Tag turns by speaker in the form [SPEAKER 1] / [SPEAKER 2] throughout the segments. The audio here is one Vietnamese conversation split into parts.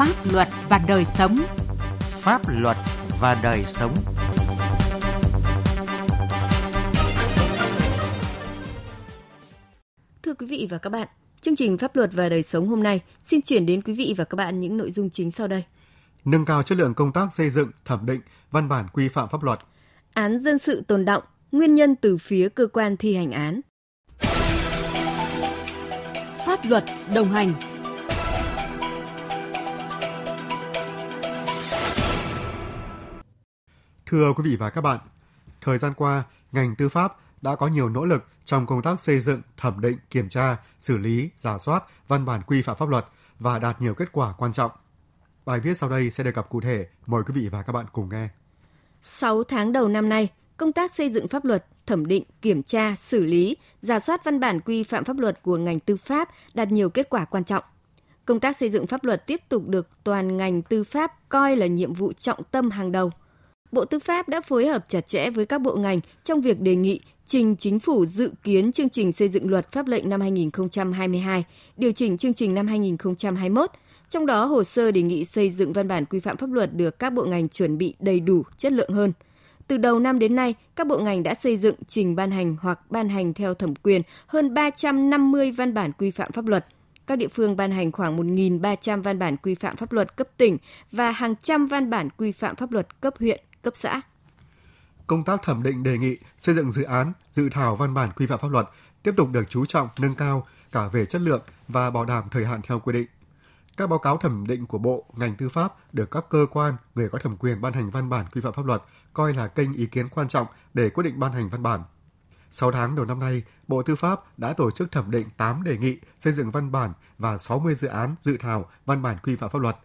[SPEAKER 1] Pháp luật và đời sống.
[SPEAKER 2] Pháp luật và đời sống.
[SPEAKER 3] Thưa quý vị và các bạn, chương trình Pháp luật và đời sống hôm nay xin chuyển đến quý vị và các bạn những nội dung chính sau đây.
[SPEAKER 4] Nâng cao chất lượng công tác xây dựng, thẩm định, văn bản quy phạm pháp luật.
[SPEAKER 3] Án dân sự tồn động, nguyên nhân từ phía cơ quan thi hành án.
[SPEAKER 1] Pháp luật đồng hành
[SPEAKER 4] Thưa quý vị và các bạn, thời gian qua, ngành tư pháp đã có nhiều nỗ lực trong công tác xây dựng, thẩm định, kiểm tra, xử lý, giả soát văn bản quy phạm pháp luật và đạt nhiều kết quả quan trọng. Bài viết sau đây sẽ đề cập cụ thể, mời quý vị và các bạn cùng nghe.
[SPEAKER 3] 6 tháng đầu năm nay, công tác xây dựng pháp luật, thẩm định, kiểm tra, xử lý, giả soát văn bản quy phạm pháp luật của ngành tư pháp đạt nhiều kết quả quan trọng. Công tác xây dựng pháp luật tiếp tục được toàn ngành tư pháp coi là nhiệm vụ trọng tâm hàng đầu. Bộ Tư pháp đã phối hợp chặt chẽ với các bộ ngành trong việc đề nghị trình chính phủ dự kiến chương trình xây dựng luật pháp lệnh năm 2022, điều chỉnh chương trình năm 2021, trong đó hồ sơ đề nghị xây dựng văn bản quy phạm pháp luật được các bộ ngành chuẩn bị đầy đủ, chất lượng hơn. Từ đầu năm đến nay, các bộ ngành đã xây dựng trình ban hành hoặc ban hành theo thẩm quyền hơn 350 văn bản quy phạm pháp luật. Các địa phương ban hành khoảng 1.300 văn bản quy phạm pháp luật cấp tỉnh và hàng trăm văn bản quy phạm pháp luật cấp huyện, cấp xã.
[SPEAKER 4] Công tác thẩm định đề nghị xây dựng dự án, dự thảo văn bản quy phạm pháp luật tiếp tục được chú trọng nâng cao cả về chất lượng và bảo đảm thời hạn theo quy định. Các báo cáo thẩm định của Bộ, ngành tư pháp được các cơ quan, người có thẩm quyền ban hành văn bản quy phạm pháp luật coi là kênh ý kiến quan trọng để quyết định ban hành văn bản. 6 tháng đầu năm nay, Bộ Tư pháp đã tổ chức thẩm định 8 đề nghị xây dựng văn bản và 60 dự án dự thảo văn bản quy phạm pháp luật.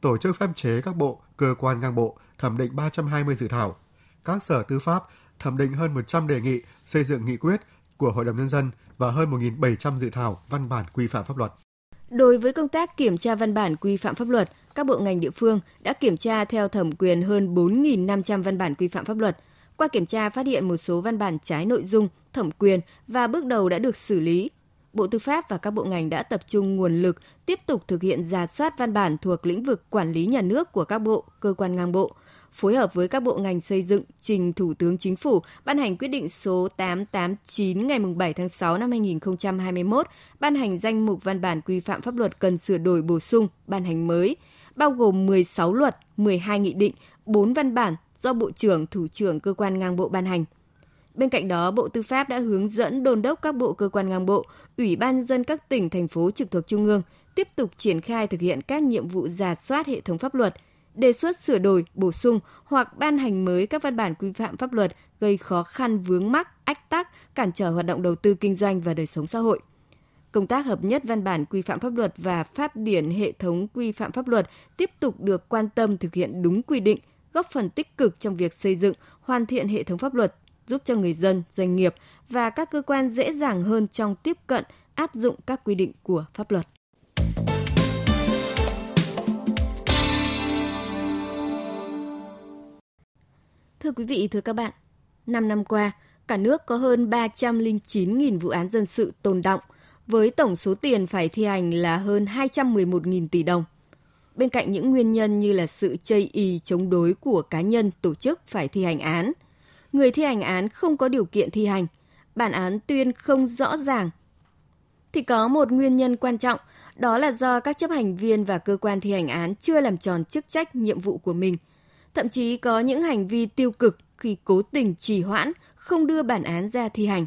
[SPEAKER 4] Tổ chức pháp chế các bộ, cơ quan ngang bộ thẩm định 320 dự thảo. Các sở tư pháp thẩm định hơn 100 đề nghị xây dựng nghị quyết của Hội đồng Nhân dân và hơn 1.700 dự thảo văn bản quy phạm pháp luật.
[SPEAKER 3] Đối với công tác kiểm tra văn bản quy phạm pháp luật, các bộ ngành địa phương đã kiểm tra theo thẩm quyền hơn 4.500 văn bản quy phạm pháp luật. Qua kiểm tra phát hiện một số văn bản trái nội dung, thẩm quyền và bước đầu đã được xử lý. Bộ Tư pháp và các bộ ngành đã tập trung nguồn lực tiếp tục thực hiện giả soát văn bản thuộc lĩnh vực quản lý nhà nước của các bộ, cơ quan ngang bộ, phối hợp với các bộ ngành xây dựng trình Thủ tướng Chính phủ ban hành quyết định số 889 ngày 7 tháng 6 năm 2021 ban hành danh mục văn bản quy phạm pháp luật cần sửa đổi bổ sung, ban hành mới, bao gồm 16 luật, 12 nghị định, 4 văn bản do Bộ trưởng, Thủ trưởng cơ quan ngang bộ ban hành. Bên cạnh đó, Bộ Tư pháp đã hướng dẫn đôn đốc các bộ cơ quan ngang bộ, Ủy ban dân các tỉnh, thành phố trực thuộc Trung ương tiếp tục triển khai thực hiện các nhiệm vụ giả soát hệ thống pháp luật, đề xuất sửa đổi, bổ sung hoặc ban hành mới các văn bản quy phạm pháp luật gây khó khăn vướng mắc, ách tắc, cản trở hoạt động đầu tư kinh doanh và đời sống xã hội. Công tác hợp nhất văn bản quy phạm pháp luật và pháp điển hệ thống quy phạm pháp luật tiếp tục được quan tâm thực hiện đúng quy định, góp phần tích cực trong việc xây dựng, hoàn thiện hệ thống pháp luật, giúp cho người dân, doanh nghiệp và các cơ quan dễ dàng hơn trong tiếp cận, áp dụng các quy định của pháp luật. Thưa quý vị, thưa các bạn, 5 năm qua, cả nước có hơn 309.000 vụ án dân sự tồn động, với tổng số tiền phải thi hành là hơn 211.000 tỷ đồng. Bên cạnh những nguyên nhân như là sự chây y chống đối của cá nhân, tổ chức phải thi hành án, người thi hành án không có điều kiện thi hành, bản án tuyên không rõ ràng, thì có một nguyên nhân quan trọng, đó là do các chấp hành viên và cơ quan thi hành án chưa làm tròn chức trách nhiệm vụ của mình – thậm chí có những hành vi tiêu cực khi cố tình trì hoãn, không đưa bản án ra thi hành.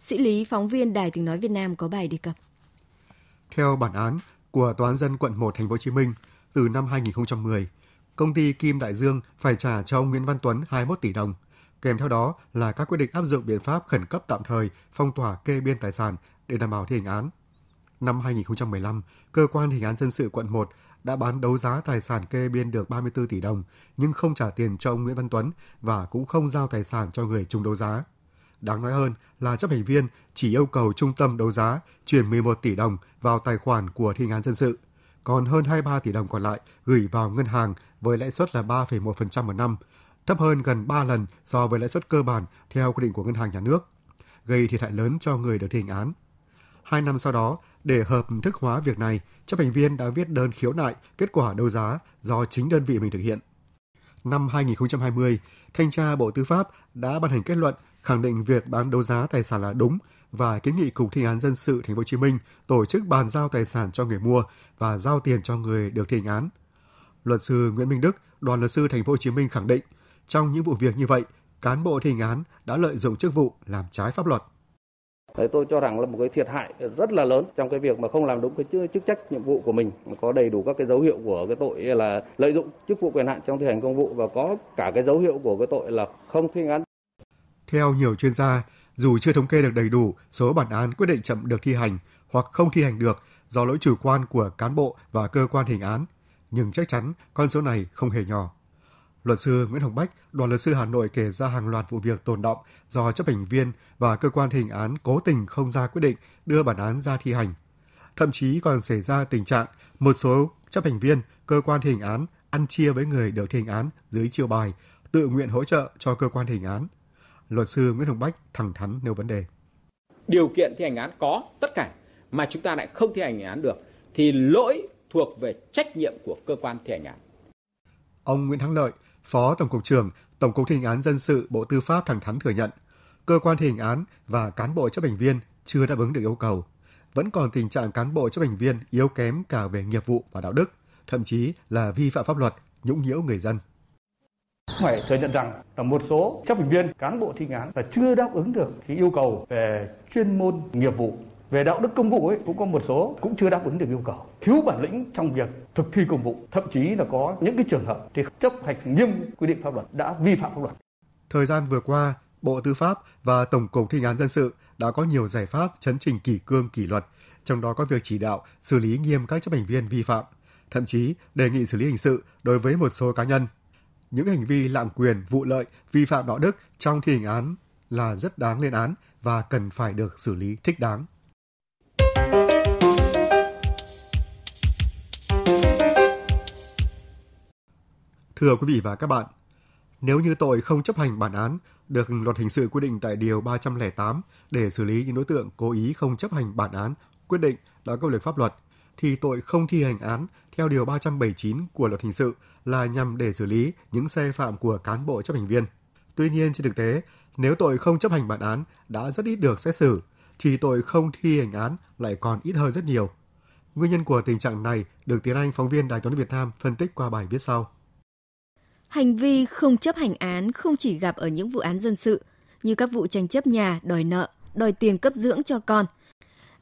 [SPEAKER 3] Sĩ Lý, phóng viên Đài Tiếng Nói Việt Nam có bài đề cập.
[SPEAKER 4] Theo bản án của Tòa án dân quận 1 Thành phố Hồ Chí Minh, từ năm 2010, công ty Kim Đại Dương phải trả cho ông Nguyễn Văn Tuấn 21 tỷ đồng. Kèm theo đó là các quyết định áp dụng biện pháp khẩn cấp tạm thời phong tỏa kê biên tài sản để đảm bảo thi hành án. Năm 2015, cơ quan thi hành án dân sự quận 1 đã bán đấu giá tài sản kê biên được 34 tỷ đồng nhưng không trả tiền cho ông Nguyễn Văn Tuấn và cũng không giao tài sản cho người chung đấu giá. Đáng nói hơn là chấp hành viên chỉ yêu cầu trung tâm đấu giá chuyển 11 tỷ đồng vào tài khoản của thi án dân sự, còn hơn 23 tỷ đồng còn lại gửi vào ngân hàng với lãi suất là 3,1% một năm, thấp hơn gần 3 lần so với lãi suất cơ bản theo quy định của ngân hàng nhà nước, gây thiệt hại lớn cho người được thi hành án. Hai năm sau đó, để hợp thức hóa việc này, chấp hành viên đã viết đơn khiếu nại kết quả đấu giá do chính đơn vị mình thực hiện. Năm 2020, Thanh tra Bộ Tư pháp đã ban hành kết luận khẳng định việc bán đấu giá tài sản là đúng và kiến nghị Cục Thi án dân sự Thành phố Hồ Chí Minh tổ chức bàn giao tài sản cho người mua và giao tiền cho người được thi hành án. Luật sư Nguyễn Minh Đức, đoàn luật sư Thành phố Hồ Chí Minh khẳng định, trong những vụ việc như vậy, cán bộ thi hành án đã lợi dụng chức vụ làm trái pháp luật.
[SPEAKER 5] Đấy, tôi cho rằng là một cái thiệt hại rất là lớn trong cái việc mà không làm đúng cái chức trách nhiệm vụ của mình, có đầy đủ các cái dấu hiệu của cái tội là lợi dụng chức vụ quyền hạn trong thi hành công vụ và có cả cái dấu hiệu của cái tội là không thi hành án.
[SPEAKER 4] Theo nhiều chuyên gia, dù chưa thống kê được đầy đủ số bản án quyết định chậm được thi hành hoặc không thi hành được do lỗi chủ quan của cán bộ và cơ quan hình án, nhưng chắc chắn con số này không hề nhỏ. Luật sư Nguyễn Hồng Bách, đoàn luật sư Hà Nội kể ra hàng loạt vụ việc tồn động do chấp hành viên và cơ quan thi hành án cố tình không ra quyết định đưa bản án ra thi hành. Thậm chí còn xảy ra tình trạng một số chấp hành viên, cơ quan thi hành án ăn chia với người được thi hành án dưới chiêu bài, tự nguyện hỗ trợ cho cơ quan thi hành án. Luật sư Nguyễn Hồng Bách thẳng thắn nêu vấn đề.
[SPEAKER 6] Điều kiện thi hành án có tất cả mà chúng ta lại không thi hành án được thì lỗi thuộc về trách nhiệm của cơ quan thi hành án.
[SPEAKER 4] Ông Nguyễn Thắng Lợi, Phó Tổng cục trưởng Tổng cục thi hành án dân sự Bộ Tư pháp thẳng thắn thừa nhận, cơ quan thi hành án và cán bộ chấp hành viên chưa đáp ứng được yêu cầu. Vẫn còn tình trạng cán bộ chấp hành viên yếu kém cả về nghiệp vụ và đạo đức, thậm chí là vi phạm pháp luật, nhũng nhiễu người dân.
[SPEAKER 7] Phải thừa nhận rằng là một số chấp hành viên, cán bộ thi hành án là chưa đáp ứng được cái yêu cầu về chuyên môn nghiệp vụ về đạo đức công vụ ấy, cũng có một số cũng chưa đáp ứng được yêu cầu. Thiếu bản lĩnh trong việc thực thi công vụ. Thậm chí là có những cái trường hợp thì chấp hành nghiêm quy định pháp luật, đã vi phạm pháp luật.
[SPEAKER 4] Thời gian vừa qua, bộ tư pháp và tổng cục thi hành án dân sự đã có nhiều giải pháp chấn chỉnh kỷ cương, kỷ luật. Trong đó có việc chỉ đạo, xử lý nghiêm các chấp hành viên vi phạm. Thậm chí, đề nghị xử lý hình sự đối với một số cá nhân. Những hành vi lạm quyền, vụ lợi, vi phạm đạo đức trong thi hành án là rất đáng lên án và cần phải được xử lý thích đáng. Thưa quý vị và các bạn, nếu như tội không chấp hành bản án được luật hình sự quy định tại điều 308 để xử lý những đối tượng cố ý không chấp hành bản án quyết định đã có lực pháp luật thì tội không thi hành án theo điều 379 của luật hình sự là nhằm để xử lý những sai phạm của cán bộ chấp hành viên. Tuy nhiên trên thực tế, nếu tội không chấp hành bản án đã rất ít được xét xử thì tội không thi hành án lại còn ít hơn rất nhiều. Nguyên nhân của tình trạng này được Tiến Anh, phóng viên Đài Tiếng Việt Nam phân tích qua bài viết sau.
[SPEAKER 3] Hành vi không chấp hành án không chỉ gặp ở những vụ án dân sự như các vụ tranh chấp nhà, đòi nợ, đòi tiền cấp dưỡng cho con,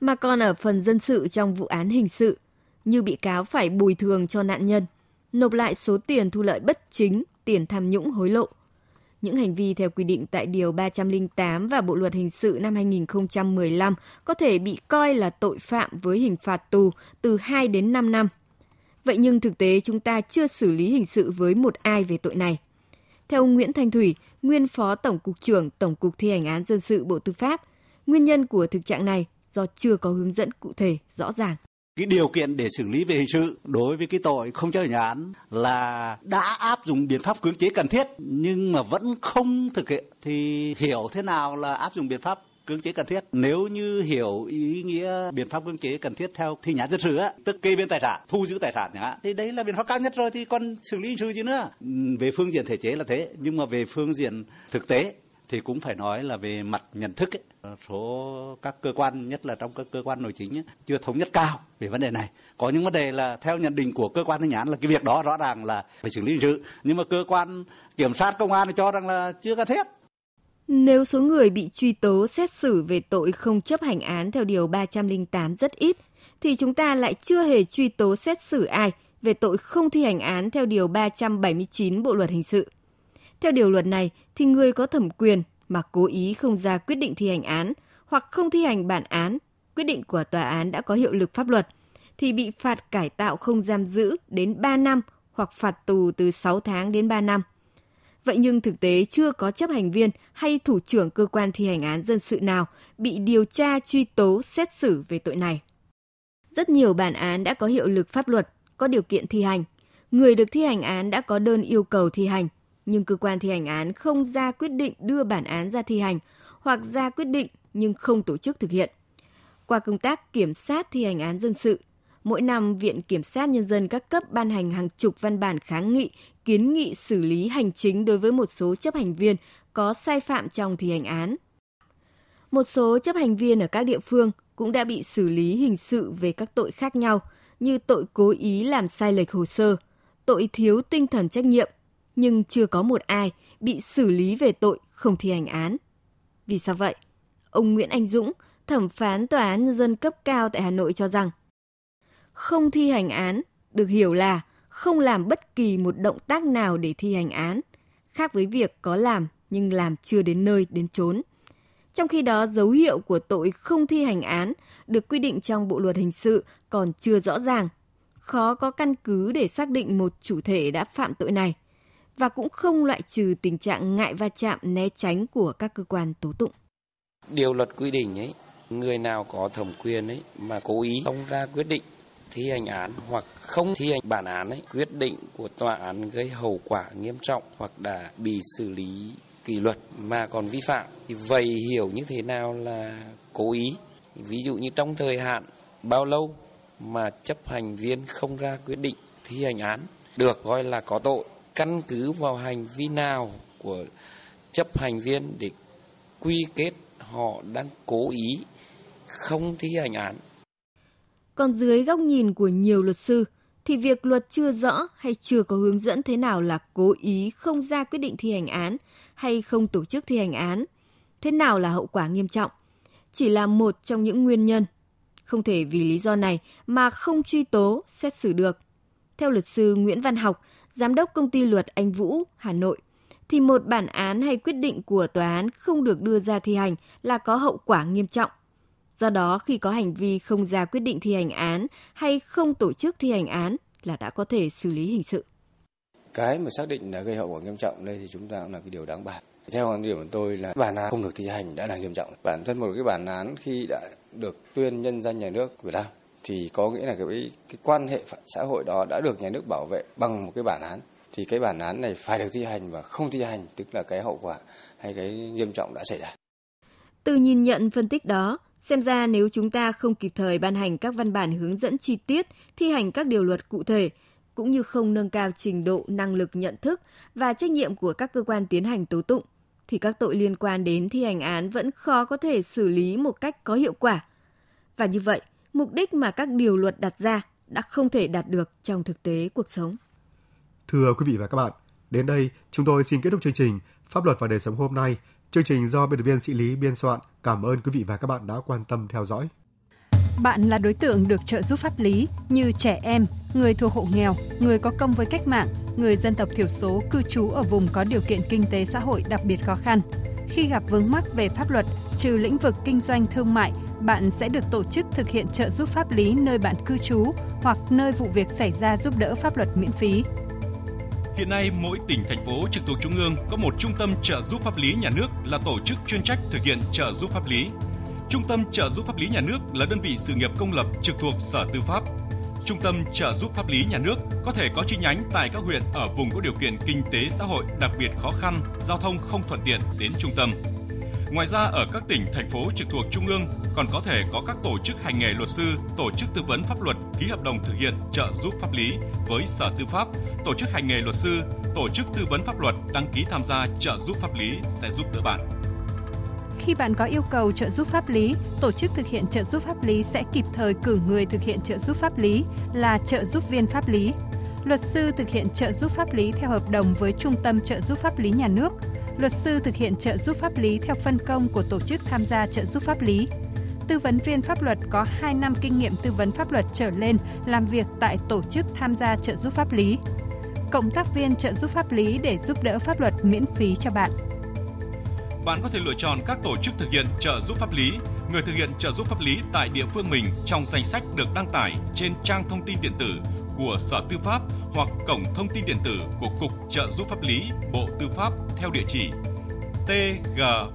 [SPEAKER 3] mà còn ở phần dân sự trong vụ án hình sự như bị cáo phải bồi thường cho nạn nhân, nộp lại số tiền thu lợi bất chính, tiền tham nhũng hối lộ. Những hành vi theo quy định tại Điều 308 và Bộ Luật Hình sự năm 2015 có thể bị coi là tội phạm với hình phạt tù từ 2 đến 5 năm – Vậy nhưng thực tế chúng ta chưa xử lý hình sự với một ai về tội này. Theo ông Nguyễn Thanh Thủy, nguyên Phó Tổng cục trưởng Tổng cục Thi hành án dân sự Bộ Tư pháp, nguyên nhân của thực trạng này do chưa có hướng dẫn cụ thể rõ ràng
[SPEAKER 8] cái điều kiện để xử lý về hình sự đối với cái tội không chấp hành án là đã áp dụng biện pháp cưỡng chế cần thiết nhưng mà vẫn không thực hiện thì hiểu thế nào là áp dụng biện pháp cưỡng chế cần thiết. Nếu như hiểu ý nghĩa biện pháp cưỡng chế cần thiết theo thi nhãn dân sự á tức kê biên tài sản thu giữ tài sản nhá thì đấy là biện pháp cao nhất rồi thì còn xử lý hình sự gì nữa? Ừ, về phương diện thể chế là thế nhưng mà về phương diện thực tế thì cũng phải nói là về mặt nhận thức ấy, số các cơ quan nhất là trong các cơ quan nội chính ấy, chưa thống nhất cao về vấn đề này. Có những vấn đề là theo nhận định của cơ quan thi án là cái việc đó rõ ràng là phải xử lý hình sự nhưng mà cơ quan kiểm sát công an thì cho rằng là chưa cần thiết
[SPEAKER 3] nếu số người bị truy tố xét xử về tội không chấp hành án theo Điều 308 rất ít, thì chúng ta lại chưa hề truy tố xét xử ai về tội không thi hành án theo Điều 379 Bộ Luật Hình sự. Theo điều luật này, thì người có thẩm quyền mà cố ý không ra quyết định thi hành án hoặc không thi hành bản án, quyết định của tòa án đã có hiệu lực pháp luật, thì bị phạt cải tạo không giam giữ đến 3 năm hoặc phạt tù từ 6 tháng đến 3 năm – Vậy nhưng thực tế chưa có chấp hành viên hay thủ trưởng cơ quan thi hành án dân sự nào bị điều tra truy tố xét xử về tội này. Rất nhiều bản án đã có hiệu lực pháp luật, có điều kiện thi hành. Người được thi hành án đã có đơn yêu cầu thi hành, nhưng cơ quan thi hành án không ra quyết định đưa bản án ra thi hành hoặc ra quyết định nhưng không tổ chức thực hiện. Qua công tác kiểm sát thi hành án dân sự, mỗi năm Viện Kiểm sát Nhân dân các cấp ban hành hàng chục văn bản kháng nghị, kiến nghị xử lý hành chính đối với một số chấp hành viên có sai phạm trong thi hành án. Một số chấp hành viên ở các địa phương cũng đã bị xử lý hình sự về các tội khác nhau như tội cố ý làm sai lệch hồ sơ, tội thiếu tinh thần trách nhiệm, nhưng chưa có một ai bị xử lý về tội không thi hành án. Vì sao vậy? Ông Nguyễn Anh Dũng, thẩm phán tòa án nhân dân cấp cao tại Hà Nội cho rằng không thi hành án được hiểu là không làm bất kỳ một động tác nào để thi hành án, khác với việc có làm nhưng làm chưa đến nơi đến chốn. Trong khi đó, dấu hiệu của tội không thi hành án được quy định trong Bộ luật hình sự còn chưa rõ ràng, khó có căn cứ để xác định một chủ thể đã phạm tội này và cũng không loại trừ tình trạng ngại va chạm né tránh của các cơ quan tố tụng.
[SPEAKER 9] Điều luật quy định ấy, người nào có thẩm quyền ấy mà cố ý không ra quyết định thi hành án hoặc không thi hành bản án ấy, quyết định của tòa án gây hậu quả nghiêm trọng hoặc đã bị xử lý kỷ luật mà còn vi phạm. Thì vậy hiểu như thế nào là cố ý? Ví dụ như trong thời hạn bao lâu mà chấp hành viên không ra quyết định thi hành án được gọi là có tội? Căn cứ vào hành vi nào của chấp hành viên để quy kết họ đang cố ý không thi hành án.
[SPEAKER 3] Còn dưới góc nhìn của nhiều luật sư thì việc luật chưa rõ hay chưa có hướng dẫn thế nào là cố ý không ra quyết định thi hành án hay không tổ chức thi hành án, thế nào là hậu quả nghiêm trọng, chỉ là một trong những nguyên nhân. Không thể vì lý do này mà không truy tố, xét xử được. Theo luật sư Nguyễn Văn Học, giám đốc công ty luật Anh Vũ, Hà Nội, thì một bản án hay quyết định của tòa án không được đưa ra thi hành là có hậu quả nghiêm trọng. Do đó, khi có hành vi không ra quyết định thi hành án hay không tổ chức thi hành án là đã có thể xử lý hình sự.
[SPEAKER 10] Cái mà xác định là gây hậu quả nghiêm trọng đây thì chúng ta cũng là cái điều đáng bàn. Theo quan điểm của tôi là bản án không được thi hành đã là nghiêm trọng. Bản thân một cái bản án khi đã được tuyên nhân danh nhà nước Việt Nam thì có nghĩa là cái, cái quan hệ xã hội đó đã được nhà nước bảo vệ bằng một cái bản án thì cái bản án này phải được thi hành và không thi hành tức là cái hậu quả hay cái nghiêm trọng đã xảy ra.
[SPEAKER 3] Từ nhìn nhận phân tích đó, xem ra nếu chúng ta không kịp thời ban hành các văn bản hướng dẫn chi tiết thi hành các điều luật cụ thể cũng như không nâng cao trình độ năng lực nhận thức và trách nhiệm của các cơ quan tiến hành tố tụng thì các tội liên quan đến thi hành án vẫn khó có thể xử lý một cách có hiệu quả. Và như vậy, mục đích mà các điều luật đặt ra đã không thể đạt được trong thực tế cuộc sống.
[SPEAKER 4] Thưa quý vị và các bạn, đến đây chúng tôi xin kết thúc chương trình Pháp luật và đời sống hôm nay. Chương trình do biên tập viên Sĩ Lý biên soạn. Cảm ơn quý vị và các bạn đã quan tâm theo dõi.
[SPEAKER 1] Bạn là đối tượng được trợ giúp pháp lý như trẻ em, người thuộc hộ nghèo, người có công với cách mạng, người dân tộc thiểu số cư trú ở vùng có điều kiện kinh tế xã hội đặc biệt khó khăn. Khi gặp vướng mắc về pháp luật, trừ lĩnh vực kinh doanh thương mại, bạn sẽ được tổ chức thực hiện trợ giúp pháp lý nơi bạn cư trú hoặc nơi vụ việc xảy ra giúp đỡ pháp luật miễn phí.
[SPEAKER 11] Hiện nay, mỗi tỉnh, thành phố trực thuộc Trung ương có một trung tâm trợ giúp pháp lý nhà nước là tổ chức chuyên trách thực hiện trợ giúp pháp lý. Trung tâm trợ giúp pháp lý nhà nước là đơn vị sự nghiệp công lập trực thuộc Sở Tư pháp. Trung tâm trợ giúp pháp lý nhà nước có thể có chi nhánh tại các huyện ở vùng có điều kiện kinh tế xã hội đặc biệt khó khăn, giao thông không thuận tiện đến trung tâm. Ngoài ra ở các tỉnh, thành phố trực thuộc Trung ương còn có thể có các tổ chức hành nghề luật sư, tổ chức tư vấn pháp luật ký hợp đồng thực hiện trợ giúp pháp lý với Sở Tư pháp, tổ chức hành nghề luật sư, tổ chức tư vấn pháp luật đăng ký tham gia trợ giúp pháp lý sẽ giúp đỡ bạn.
[SPEAKER 1] Khi bạn có yêu cầu trợ giúp pháp lý, tổ chức thực hiện trợ giúp pháp lý sẽ kịp thời cử người thực hiện trợ giúp pháp lý là trợ giúp viên pháp lý. Luật sư thực hiện trợ giúp pháp lý theo hợp đồng với Trung tâm trợ giúp pháp lý nhà nước. Luật sư thực hiện trợ giúp pháp lý theo phân công của tổ chức tham gia trợ giúp pháp lý. Tư vấn viên pháp luật có 2 năm kinh nghiệm tư vấn pháp luật trở lên làm việc tại tổ chức tham gia trợ giúp pháp lý. Cộng tác viên trợ giúp pháp lý để giúp đỡ pháp luật miễn phí cho bạn
[SPEAKER 11] bạn có thể lựa chọn các tổ chức thực hiện trợ giúp pháp lý, người thực hiện trợ giúp pháp lý tại địa phương mình trong danh sách được đăng tải trên trang thông tin điện tử của Sở Tư pháp hoặc cổng thông tin điện tử của Cục Trợ giúp pháp lý, Bộ Tư pháp theo địa chỉ tgpl.moz.gov.vn.